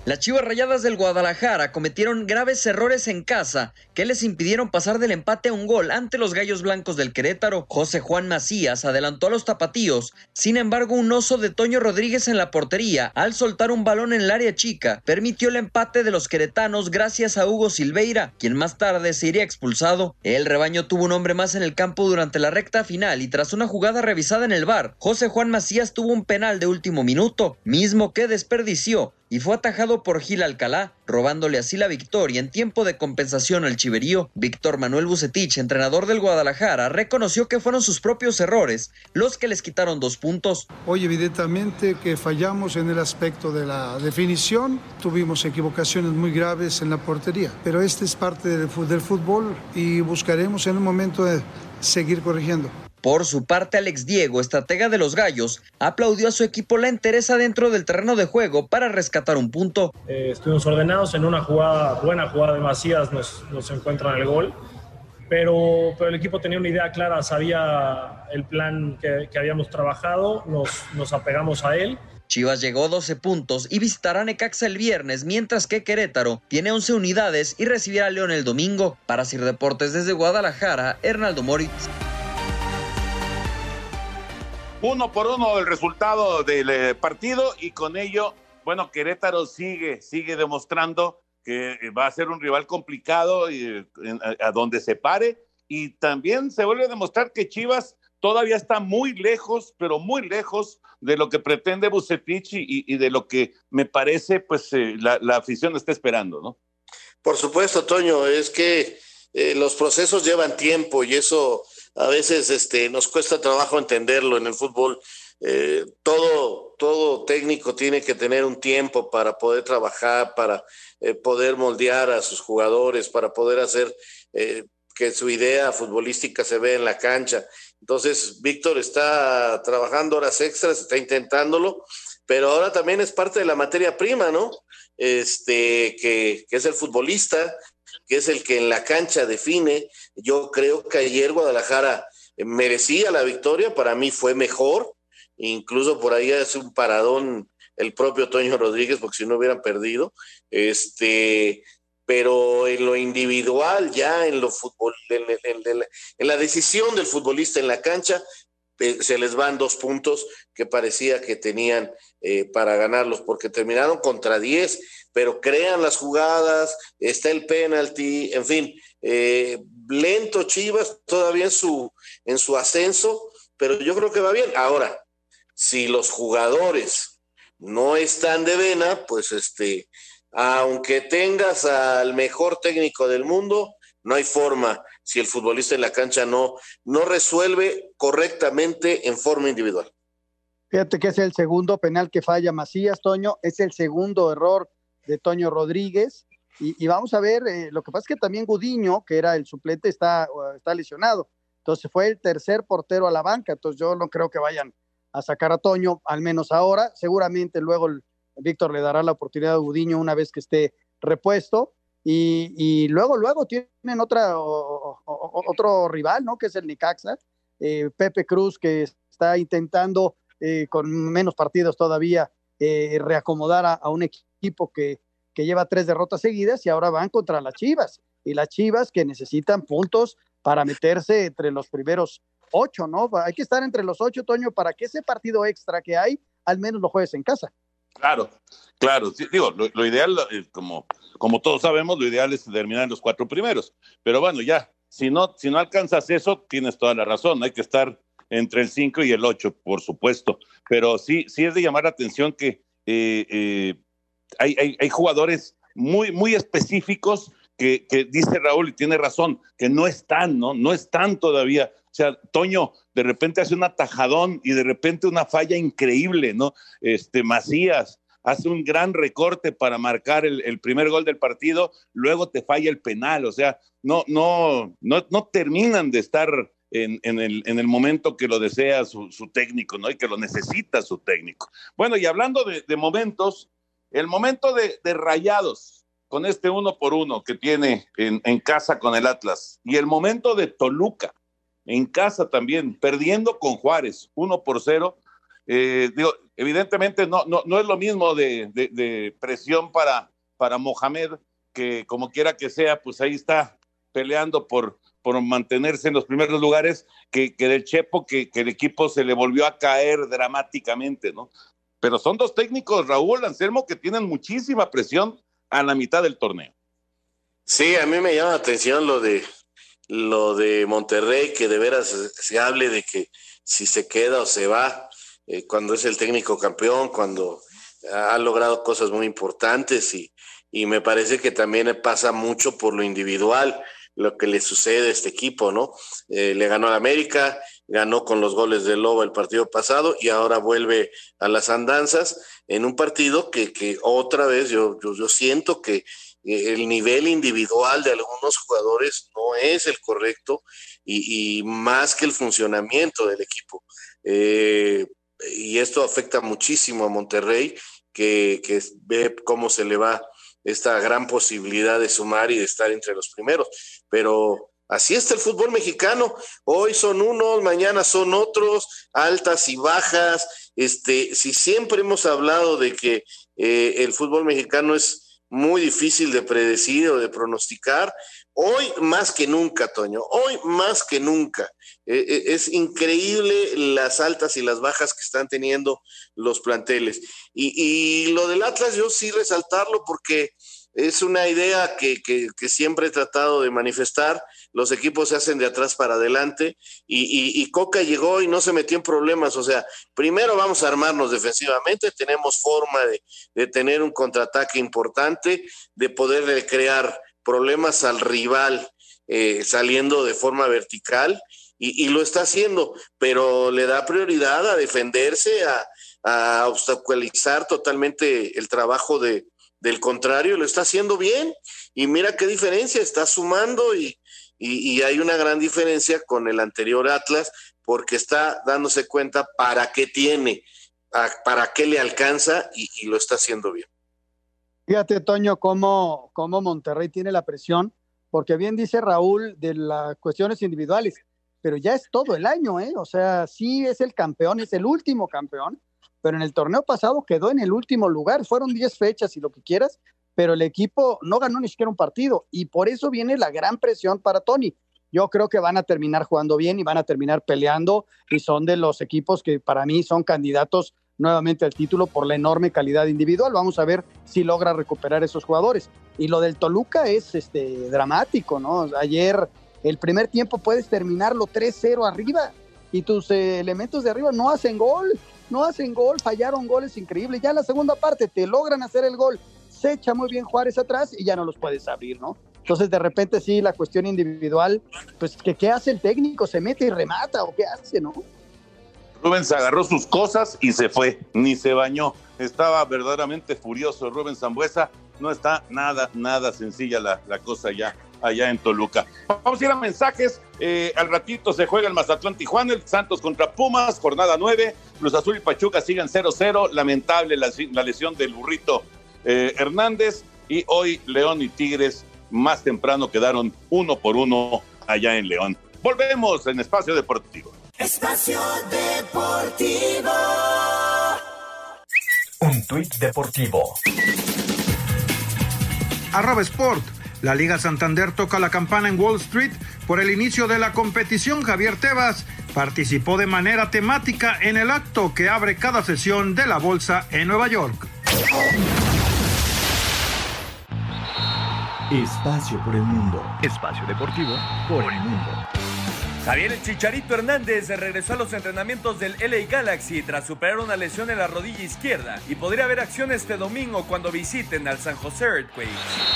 Las Chivas Rayadas del Guadalajara cometieron graves errores en casa que les impidieron pasar del empate a un gol ante los Gallos Blancos del Querétaro. José Juan Macías adelantó a los tapatíos, sin embargo un oso de Toño Rodríguez en la portería al soltar un balón en el área chica permitió el empate de los queretanos gracias a Hugo Silveira, quien más tarde se iría expulsado. El rebaño tuvo un hombre más en el campo durante la recta final y tras una jugada revisada en el bar, José Juan Macías tuvo un penal de último minuto, mismo que desperdició y fue atajado por Gil Alcalá, robándole así la victoria en tiempo de compensación al Chiverío. Víctor Manuel Bucetich, entrenador del Guadalajara, reconoció que fueron sus propios errores los que les quitaron dos puntos. Hoy evidentemente que fallamos en el aspecto de la definición, tuvimos equivocaciones muy graves en la portería, pero este es parte del fútbol y buscaremos en un momento seguir corrigiendo. Por su parte, Alex Diego, estratega de los Gallos, aplaudió a su equipo la entereza dentro del terreno de juego para rescatar un punto. Eh, estuvimos ordenados en una jugada, buena jugada de Macías, nos, nos encuentran el gol. Pero, pero, el equipo tenía una idea clara, sabía el plan que, que habíamos trabajado, nos, nos apegamos a él Chivas llegó a 12 puntos y visitará Necaxa el viernes, mientras que Querétaro tiene 11 unidades y recibirá a León el domingo. Para Sir Deportes desde Guadalajara, Hernaldo Moritz. Uno por uno el resultado del eh, partido y con ello, bueno, Querétaro sigue, sigue demostrando que va a ser un rival complicado y, a, donde se pare y también se vuelve a demostrar que Chivas todavía está muy lejos, pero muy lejos de lo que pretende Bucetich y, de lo que me parece, pues, eh, la, afición está esperando, ¿no? Por supuesto, Toño, es que eh, los procesos llevan tiempo y eso a veces este, nos cuesta trabajo entenderlo en el fútbol. Eh, todo, todo técnico tiene que tener un tiempo para poder trabajar, para eh, poder moldear a sus jugadores, para poder hacer que su idea futbolística se vea en la cancha. Entonces, Víctor está trabajando horas extras, está intentándolo, pero ahora también es parte de la materia prima, ¿no? Este, que, que es el futbolista, que es el que en la cancha define. Yo creo que ayer Guadalajara merecía la victoria, para mí fue mejor, incluso por ahí hace un paradón el propio Toño Rodríguez, porque si no hubieran perdido. Este, pero en lo individual, ya en lo fútbol, en, la decisión del futbolista en la cancha, eh, se les van dos puntos que parecía que tenían eh, para ganarlos, porque terminaron contra 10, pero crean las jugadas, está el penalti, en fin, eh, lento Chivas todavía en su, en su ascenso, pero yo creo que va bien. Ahora, si los jugadores no están de vena, pues este, aunque tengas al mejor técnico del mundo, no hay forma si el futbolista en la cancha no, no resuelve correctamente en forma individual. Fíjate que es el segundo penal que falla Macías, Toño, es el segundo error de Toño Rodríguez. Y, vamos a ver, eh, lo que pasa es que también Gudiño, que era el suplente, está, está lesionado. Entonces fue el tercer portero a la banca. Entonces yo no creo que vayan a sacar a Toño, al menos ahora. Seguramente luego Víctor le dará la oportunidad a Gudiño una vez que esté repuesto. Y, luego, luego tienen otra, otro rival, ¿no? Que es el Nicaxa. Eh, Pepe Cruz, que está intentando eh, con menos partidos todavía eh, reacomodar a, un equipo que, que lleva tres derrotas seguidas y ahora van contra las Chivas. Y las Chivas que necesitan puntos para meterse entre los primeros ocho, ¿no? Hay que estar entre los ocho, Toño, para que ese partido extra que hay, al menos lo juegues en casa. Claro, claro. Digo, lo, ideal, eh, como, como todos sabemos, lo ideal es terminar en los cuatro primeros. Pero bueno, ya, si no, si no alcanzas eso, tienes toda la razón. Hay que estar entre el 5 y el 8, por supuesto. Pero sí, sí es de llamar la atención que eh, eh, hay, hay, jugadores muy, muy específicos que, dice Raúl, y tiene razón, que no están, ¿no? No están todavía. O sea, Toño de repente hace un atajadón y de repente una falla increíble, ¿no? Este, Macías hace un gran recorte para marcar el, primer gol del partido, luego te falla el penal, o sea, no, no, no, no terminan de estar en, el, en, el, momento que lo desea su, técnico, ¿no? Y que lo necesita su técnico. Bueno, y hablando de momentos, el momento de, Rayados, con este uno por uno que tiene en, casa con el Atlas, y el momento de Toluca, en casa también, perdiendo con Juárez, uno por cero. Eh, digo, evidentemente no, no, no es lo mismo de, presión para, para Mohamed, que como quiera que sea, pues ahí está peleando por, por mantenerse en los primeros lugares que, del Chepo, que, el equipo se le volvió a caer dramáticamente, ¿no? Pero son dos técnicos, Raúl Anselmo, que tienen muchísima presión a la mitad del torneo. Sí, a mí me llama la atención lo de lo de Monterrey, que de veras se hable de que si se queda o se va, eh, cuando es el técnico campeón, cuando ha logrado cosas muy importantes y, y me parece que también pasa mucho por lo individual lo que le sucede a este equipo, ¿no? Eh, le ganó a América, ganó con los goles de Lobo el partido pasado y ahora vuelve a las andanzas en un partido que, que otra vez yo, yo, yo siento que eh, el nivel individual de algunos jugadores no es el correcto y, más que el funcionamiento del equipo. Eh, y esto afecta muchísimo a Monterrey, que, que, ve cómo se le va esta gran posibilidad de sumar y de estar entre los primeros. Pero Así está el fútbol mexicano. Hoy son unos, mañana son otros, altas y bajas. Este, si siempre hemos hablado de que eh, el fútbol mexicano es muy difícil de predecir o de pronosticar, hoy más que nunca, Toño, hoy más que nunca. Eh, eh, es increíble las altas y las bajas que están teniendo los planteles. Y, y lo del Atlas, yo sí resaltarlo porque es una idea que, que, siempre he tratado de manifestar los equipos se hacen de atrás para adelante y, Coca llegó y no se metió en problemas. O sea, primero vamos a armarnos defensivamente, tenemos forma de, tener un contraataque importante, de poder crear problemas al rival eh, saliendo de forma vertical y, lo está haciendo, pero le da prioridad a defenderse, a, a obstaculizar totalmente el trabajo de, del contrario, lo está haciendo bien y mira qué diferencia, está sumando y, y, hay una gran diferencia con el anterior Atlas porque está dándose cuenta para qué tiene, para qué le alcanza y, lo está haciendo bien. Fíjate, Toño, cómo, cómo Monterrey tiene la presión, porque bien dice Raúl de las cuestiones individuales, pero ya es todo el año, ¿eh? O sea, sí es el campeón, es el último campeón, pero en el torneo pasado quedó en el último lugar, fueron 10 fechas y lo que quieras, pero el equipo no ganó ni siquiera un partido y por eso viene la gran presión para Tony. Yo creo que van a terminar jugando bien y van a terminar peleando y son de los equipos que para mí son candidatos nuevamente al título por la enorme calidad individual. Vamos a ver si logra recuperar esos jugadores. Y lo del Toluca es este dramático, ¿no? Ayer el primer tiempo puedes terminarlo 3-0 arriba y tus eh, elementos de arriba no hacen gol, no hacen gol, fallaron goles increíbles. Ya en la segunda parte te logran hacer el gol se echa muy bien Juárez atrás y ya no los puedes abrir, ¿no? Entonces, de repente, sí, la cuestión individual, pues, ¿qué, ¿qué hace el técnico? ¿Se mete y remata o qué hace, no? Rubens agarró sus cosas y se fue, ni se bañó. Estaba verdaderamente furioso Rubén Zambuesa. No está nada, nada sencilla la, la cosa ya allá en Toluca. Vamos a ir a mensajes. Eh, al ratito se juega el Mazatlán Tijuana, el Santos contra Pumas, jornada 9. Cruz Azul y Pachuca siguen 0-0. Lamentable la, la, lesión del burrito eh, Hernández y hoy León y Tigres más temprano quedaron uno por uno allá en León. Volvemos en Espacio Deportivo. Espacio Deportivo. Un tuit deportivo. Arroba Sport. La Liga Santander toca la campana en Wall Street por el inicio de la competición. Javier Tebas participó de manera temática en el acto que abre cada sesión de la bolsa en Nueva York. Espacio por el mundo. Espacio deportivo por el mundo. Javier Chicharito Hernández regresó a los entrenamientos del LA Galaxy tras superar una lesión en la rodilla izquierda y podría haber acción este domingo cuando visiten al San José Earthquakes.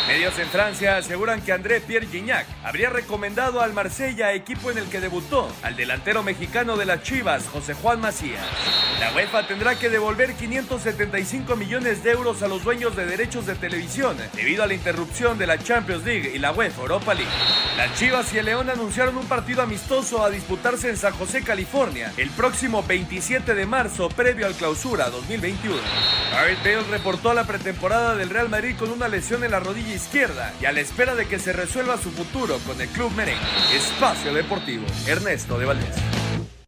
Medios en Francia aseguran que André Pierre Gignac habría recomendado al Marsella, equipo en el que debutó, al delantero mexicano de las Chivas, José Juan Macías. La UEFA tendrá que devolver 575 millones de euros a los dueños de derechos de televisión debido a la interrupción de la Champions League y la UEFA Europa League. Las Chivas y el León anunciaron un partido amistoso a disputarse en San José, California, el próximo 27 de marzo, previo al clausura 2021. Gareth Bale reportó la pretemporada del Real Madrid con una lesión en la rodilla izquierda y a la espera de que se resuelva su futuro con el club merengue. Espacio Deportivo, Ernesto de Valdés.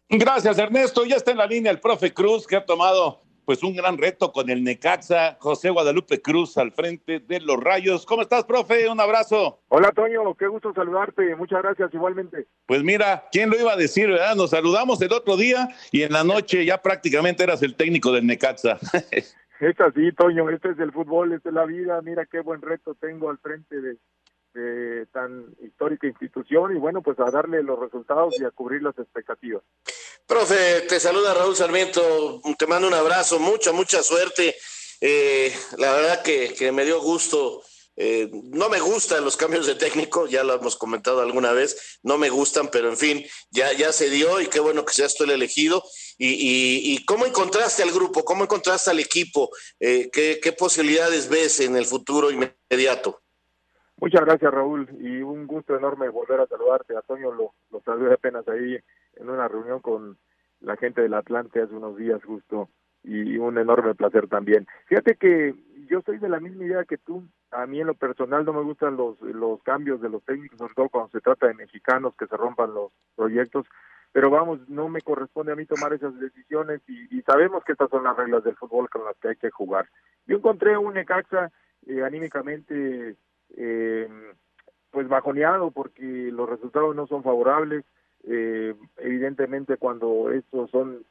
Gracias, Ernesto. Ya está en la línea el profe Cruz, que ha tomado pues un gran reto con el Necaxa, José Guadalupe Cruz al frente de los Rayos. ¿Cómo estás, profe? Un abrazo. Hola, Toño, qué gusto saludarte. Muchas gracias igualmente. Pues mira, ¿quién lo iba a decir, verdad? Nos saludamos el otro día y en la noche ya prácticamente eras el técnico del Necaxa. *laughs* es así, Toño, este es el fútbol, esta es la vida. Mira qué buen reto tengo al frente de, de tan histórica institución y bueno, pues a darle los resultados y a cubrir las expectativas. Profe, te saluda Raúl Sarmiento, te mando un abrazo, mucha, mucha suerte. Eh, la verdad que, que, me dio gusto. Eh, no me gustan los cambios de técnico, ya lo hemos comentado alguna vez, no me gustan, pero en fin, ya, ya se dio y qué bueno que seas tú el elegido. Y, y, y cómo encontraste al grupo, cómo encontraste al equipo, eh, ¿qué, ¿qué posibilidades ves en el futuro inmediato? Muchas gracias, Raúl, y un gusto enorme volver a saludarte. Antonio lo, lo saludé apenas ahí en una reunión con la gente del Atlante hace unos días justo, y un enorme placer también. Fíjate que yo soy de la misma idea que tú. A mí en lo personal no me gustan los, los cambios de los técnicos, sobre todo cuando se trata de mexicanos que se rompan los proyectos. Pero vamos, no me corresponde a mí tomar esas decisiones y, y sabemos que estas son las reglas del fútbol con las que hay que jugar. Yo encontré un Necaxa eh, anímicamente eh, pues bajoneado porque los resultados no son favorables. Eh, evidentemente cuando estos son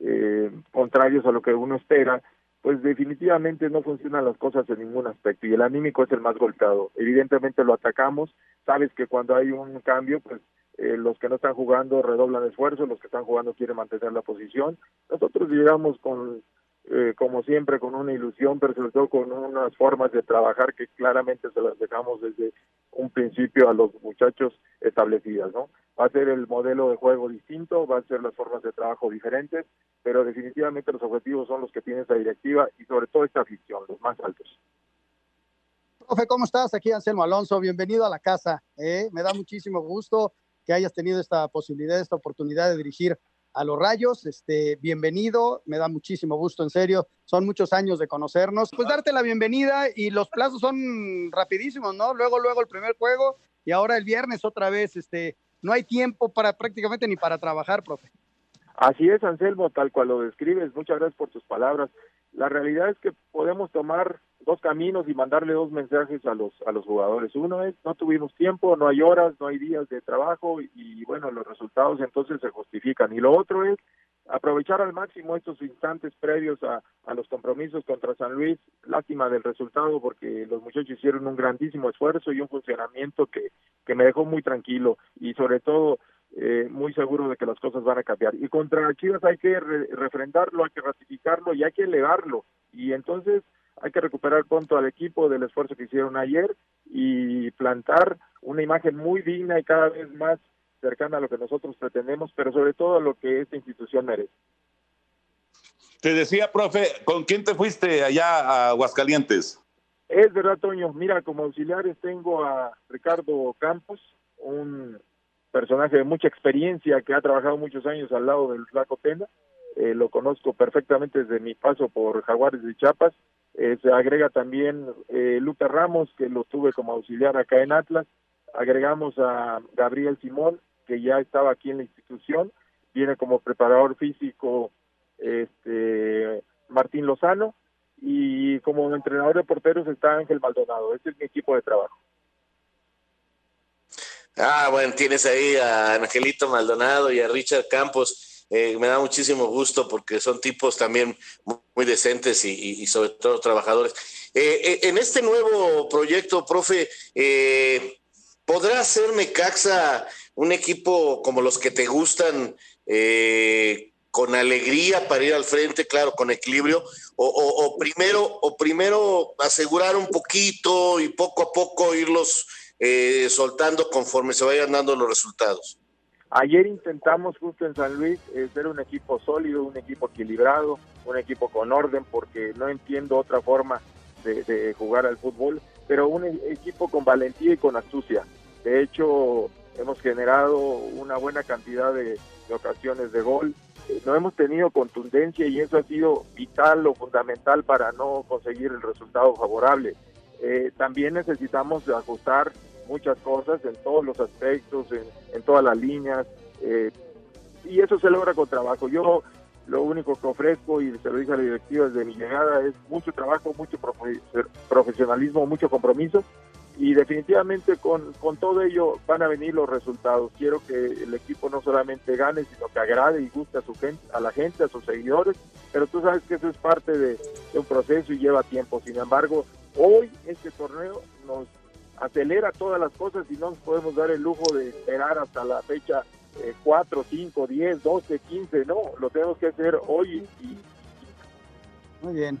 eh, contrarios a lo que uno espera, pues definitivamente no funcionan las cosas en ningún aspecto y el anímico es el más golpeado. Evidentemente lo atacamos, sabes que cuando hay un cambio, pues eh, los que no están jugando redoblan esfuerzo, los que están jugando quieren mantener la posición. Nosotros llegamos con eh, como siempre, con una ilusión, pero sobre todo con unas formas de trabajar que claramente se las dejamos desde un principio a los muchachos establecidas, ¿no? Va a ser el modelo de juego distinto, va a ser las formas de trabajo diferentes, pero definitivamente los objetivos son los que tiene esa directiva y sobre todo esta afición, los más altos. Profe, ¿cómo estás? Aquí Anselmo Alonso, bienvenido a la casa. ¿eh? Me da muchísimo gusto que hayas tenido esta posibilidad, esta oportunidad de dirigir a los Rayos. Este, bienvenido, me da muchísimo gusto, en serio. Son muchos años de conocernos. Pues darte la bienvenida y los plazos son rapidísimos, ¿no? Luego, luego el primer juego y ahora el viernes otra vez. Este, no hay tiempo para prácticamente ni para trabajar, profe. Así es, Anselmo, tal cual lo describes. Muchas gracias por tus palabras. La realidad es que podemos tomar dos caminos y mandarle dos mensajes a los a los jugadores. Uno es no tuvimos tiempo, no hay horas, no hay días de trabajo y, bueno, los resultados entonces se justifican. Y lo otro es aprovechar al máximo estos instantes previos a, a los compromisos contra San Luis. Lástima del resultado porque los muchachos hicieron un grandísimo esfuerzo y un funcionamiento que, que me dejó muy tranquilo y sobre todo eh, muy seguro de que las cosas van a cambiar. Y contra Chivas hay que re refrendarlo, hay que ratificarlo y hay que elevarlo. Y entonces hay que recuperar pronto al equipo del esfuerzo que hicieron ayer y plantar una imagen muy digna y cada vez más cercana a lo que nosotros pretendemos, pero sobre todo a lo que esta institución merece. Te decía, profe, ¿con quién te fuiste allá a Aguascalientes? Es verdad, Toño. Mira, como auxiliares tengo a Ricardo Campos, un personaje de mucha experiencia que ha trabajado muchos años al lado del Flaco Tena. Eh, lo conozco perfectamente desde mi paso por Jaguares de Chiapas. Eh, se agrega también eh, Lucas Ramos, que lo tuve como auxiliar acá en Atlas. Agregamos a Gabriel Simón, que ya estaba aquí en la institución. Viene como preparador físico este Martín Lozano. Y como entrenador de porteros está Ángel Maldonado. Este es mi equipo de trabajo. Ah, bueno, tienes ahí a Angelito Maldonado y a Richard Campos. Eh, me da muchísimo gusto porque son tipos también muy decentes y, sobre todo trabajadores. Eh, eh, en este nuevo proyecto, profe, ¿podrá ser Necaxa un equipo como los que te gustan, con alegría para ir al frente, claro, con equilibrio, o, o, o primero, o primero asegurar un poquito y poco a poco irlos eh, soltando conforme se vayan dando los resultados. Ayer intentamos justo en San Luis eh, ser un equipo sólido, un equipo equilibrado, un equipo con orden, porque no entiendo otra forma de, jugar al fútbol, pero un e equipo con valentía y con astucia. De hecho, hemos generado una buena cantidad de, de ocasiones de gol. Eh, no hemos tenido contundencia y eso ha sido vital o fundamental para no conseguir el resultado favorable. Eh, también necesitamos ajustar muchas cosas en todos los aspectos, en, todas las líneas, eh, y eso se logra con trabajo. Yo lo único que ofrezco, y se lo dije a la directiva desde mi llegada, es mucho trabajo, mucho profe profesionalismo, mucho compromiso, y definitivamente con, con todo ello van a venir los resultados. Quiero que el equipo no solamente gane, sino que agrade y guste a, su gente, a la gente, a sus seguidores, pero tú sabes que eso es parte de, un proceso y lleva tiempo. Sin embargo, hoy este torneo nos acelera todas las cosas y no nos podemos dar el lujo de esperar hasta la fecha eh, 4, 5, 10, 12, 15, no, lo tenemos que hacer hoy. Y... Muy bien.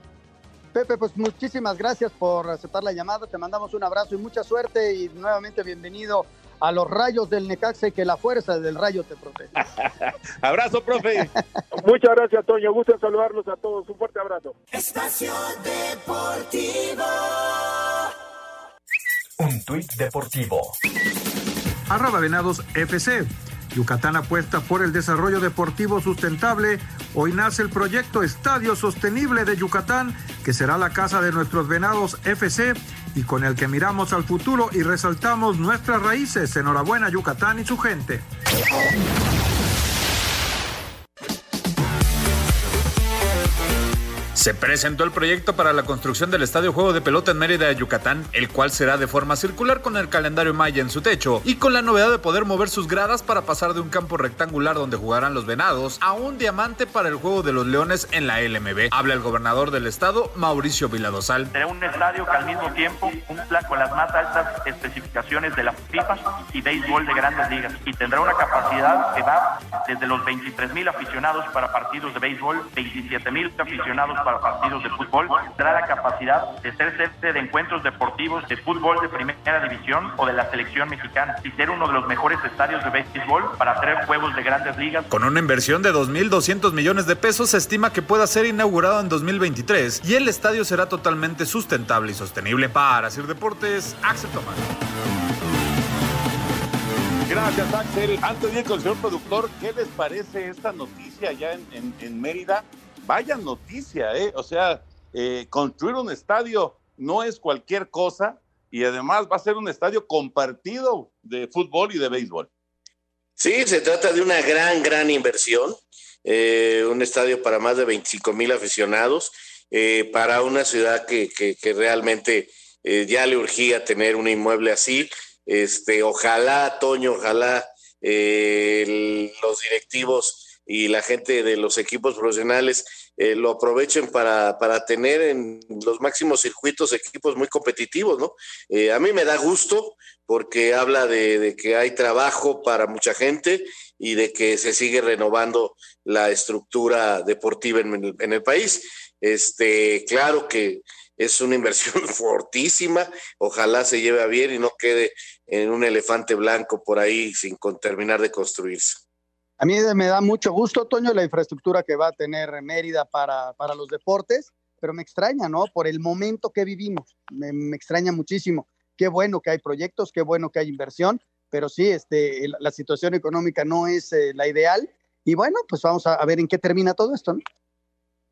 Pepe, pues muchísimas gracias por aceptar la llamada, te mandamos un abrazo y mucha suerte y nuevamente bienvenido a los rayos del Necaxa y que la fuerza del rayo te proteja. *laughs* abrazo, profe. *laughs* Muchas gracias, Toño. Gusto en saludarlos a todos. Un fuerte abrazo. Espacio Deportivo. Un tuit deportivo. Arroba Venados FC. Yucatán apuesta por el desarrollo deportivo sustentable. Hoy nace el proyecto Estadio Sostenible de Yucatán, que será la casa de nuestros Venados FC y con el que miramos al futuro y resaltamos nuestras raíces. Enhorabuena Yucatán y su gente. Se presentó el proyecto para la construcción del Estadio Juego de Pelota en Mérida, Yucatán, el cual será de forma circular con el calendario maya en su techo y con la novedad de poder mover sus gradas para pasar de un campo rectangular donde jugarán los venados a un diamante para el juego de los leones en la LMB. Habla el gobernador del estado, Mauricio Viladosal. Será un estadio que al mismo tiempo cumpla con las más altas especificaciones de la FIFA y béisbol de grandes ligas y tendrá una capacidad que va desde los 23 mil aficionados para partidos de béisbol, 27 mil aficionados para partidos de fútbol, tendrá la capacidad de ser sede de encuentros deportivos de fútbol de primera división o de la selección mexicana y ser uno de los mejores estadios de béisbol para hacer juegos de grandes ligas. Con una inversión de 2.200 millones de pesos, se estima que pueda ser inaugurado en 2023 y el estadio será totalmente sustentable y sostenible. Para Sir Deportes, Axel Tomás. Gracias, Axel. Antes de ir con el señor productor, ¿qué les parece esta noticia en, en, en Mérida? Vaya noticia, ¿eh? O sea, eh, construir un estadio no es cualquier cosa y además va a ser un estadio compartido de fútbol y de béisbol. Sí, se trata de una gran, gran inversión. Eh, un estadio para más de 25 mil aficionados, eh, para una ciudad que, que, que realmente ya le urgía tener un inmueble así. Este, ojalá, Toño, ojalá los directivos y la gente de los equipos profesionales eh, lo aprovechen para, para, tener en los máximos circuitos equipos muy competitivos, ¿no? Eh, a mí me da gusto porque habla de, que hay trabajo para mucha gente y de que se sigue renovando la estructura deportiva en el, en el país. Este, claro que es una inversión *laughs* fortísima, ojalá se lleve a bien y no quede en un elefante blanco por ahí sin terminar de construirse. A mí me da mucho gusto, Toño, la infraestructura que va a tener Mérida para, para los deportes, pero me extraña, ¿no? Por el momento que vivimos, me, me, extraña muchísimo. Qué bueno que hay proyectos, qué bueno que hay inversión, pero sí, este, la situación económica no es eh, la ideal. Y bueno, pues vamos a, a, ver en qué termina todo esto, ¿no?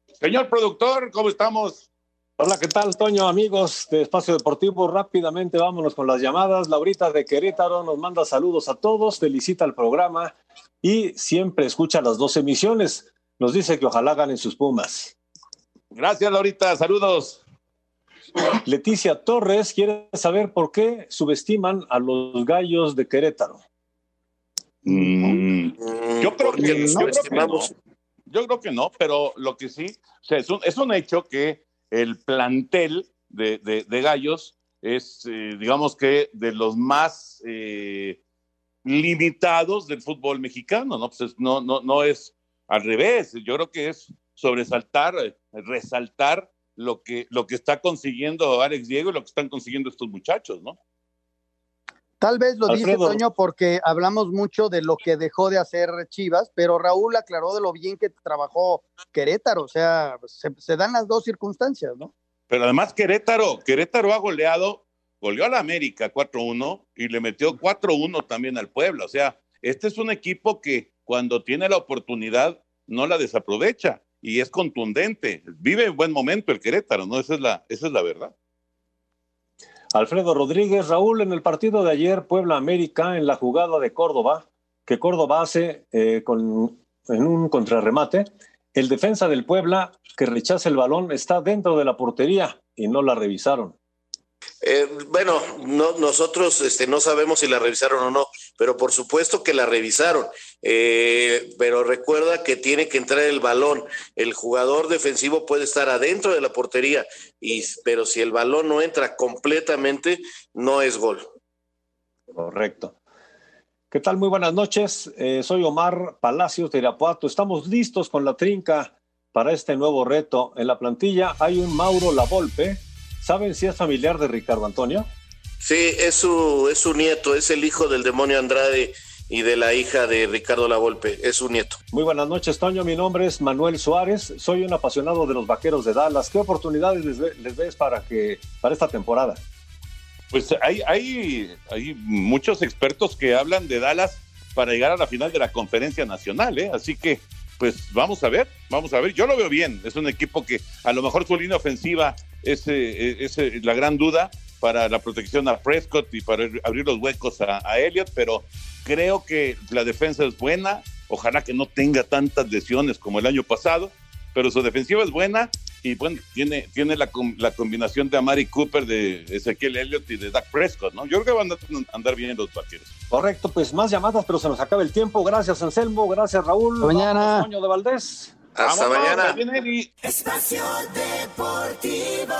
Señor productor, ¿cómo estamos? Hola, ¿qué tal, Toño? Amigos de Espacio Deportivo, rápidamente vámonos con las llamadas. Laurita de Querétaro nos manda saludos a todos, felicita el programa y siempre escucha las dos emisiones. Nos dice que ojalá ganen sus Pumas. Gracias, Laurita. Saludos. Leticia Torres quiere saber por qué subestiman a los gallos de Querétaro. Mm, yo, creo que, yo, creo que no. yo creo que no, pero lo que sí, o sea, es, un, es un hecho que el plantel de, de, de gallos es, eh, digamos que, de los más eh, limitados del fútbol mexicano, ¿no? Pues no, no, no es al revés, yo creo que es sobresaltar, resaltar lo que, lo que está consiguiendo Alex Diego y lo que están consiguiendo estos muchachos, ¿no? Tal vez lo Alfredo. dice Toño porque hablamos mucho de lo que dejó de hacer Chivas, pero Raúl aclaró de lo bien que trabajó Querétaro, o sea, se, se dan las dos circunstancias, ¿no? Pero además Querétaro, Querétaro ha goleado, goleó a la América 4-1 y le metió 4-1 también al Puebla, o sea, este es un equipo que cuando tiene la oportunidad no la desaprovecha y es contundente, vive en buen momento el Querétaro, ¿no? Esa es la, esa es la verdad. Alfredo Rodríguez, Raúl, en el partido de ayer, Puebla América, en la jugada de Córdoba, que Córdoba hace eh, con, en un contrarremate, el defensa del Puebla que rechaza el balón está dentro de la portería y no la revisaron. Eh, bueno, no, nosotros este, no sabemos si la revisaron o no, pero por supuesto que la revisaron. Eh, pero recuerda que tiene que entrar el balón. El jugador defensivo puede estar adentro de la portería, y, pero si el balón no entra completamente, no es gol. Correcto. ¿Qué tal? Muy buenas noches. Eh, soy Omar Palacios de Irapuato. Estamos listos con la trinca para este nuevo reto. En la plantilla hay un Mauro Lavolpe ¿Saben si es familiar de Ricardo Antonio? Sí, es su, es su nieto, es el hijo del demonio Andrade y de la hija de Ricardo Lavolpe, es su nieto. Muy buenas noches, Toño. Mi nombre es Manuel Suárez, soy un apasionado de los vaqueros de Dallas. ¿Qué oportunidades les, les ves para, que, para esta temporada? Pues hay, hay, hay muchos expertos que hablan de Dallas para llegar a la final de la conferencia nacional, ¿eh? Así que, pues vamos a ver, vamos a ver. Yo lo veo bien. Es un equipo que a lo mejor su línea ofensiva es, eh, es eh, la gran duda para la protección a Prescott y para abrir los huecos a, a Elliott, pero creo que la defensa es buena. Ojalá que no tenga tantas lesiones como el año pasado, pero su defensiva es buena y bueno, tiene, tiene la, la combinación de Amari Cooper, de Ezequiel Elliott y de Dak Prescott, ¿no? Yo creo que van a andar bien los vaqueros. Correcto, pues más llamadas, pero se nos acaba el tiempo. Gracias, Anselmo. Gracias, Raúl. Hasta mañana. de Valdés. Hasta mañana. Espacio Deportivo.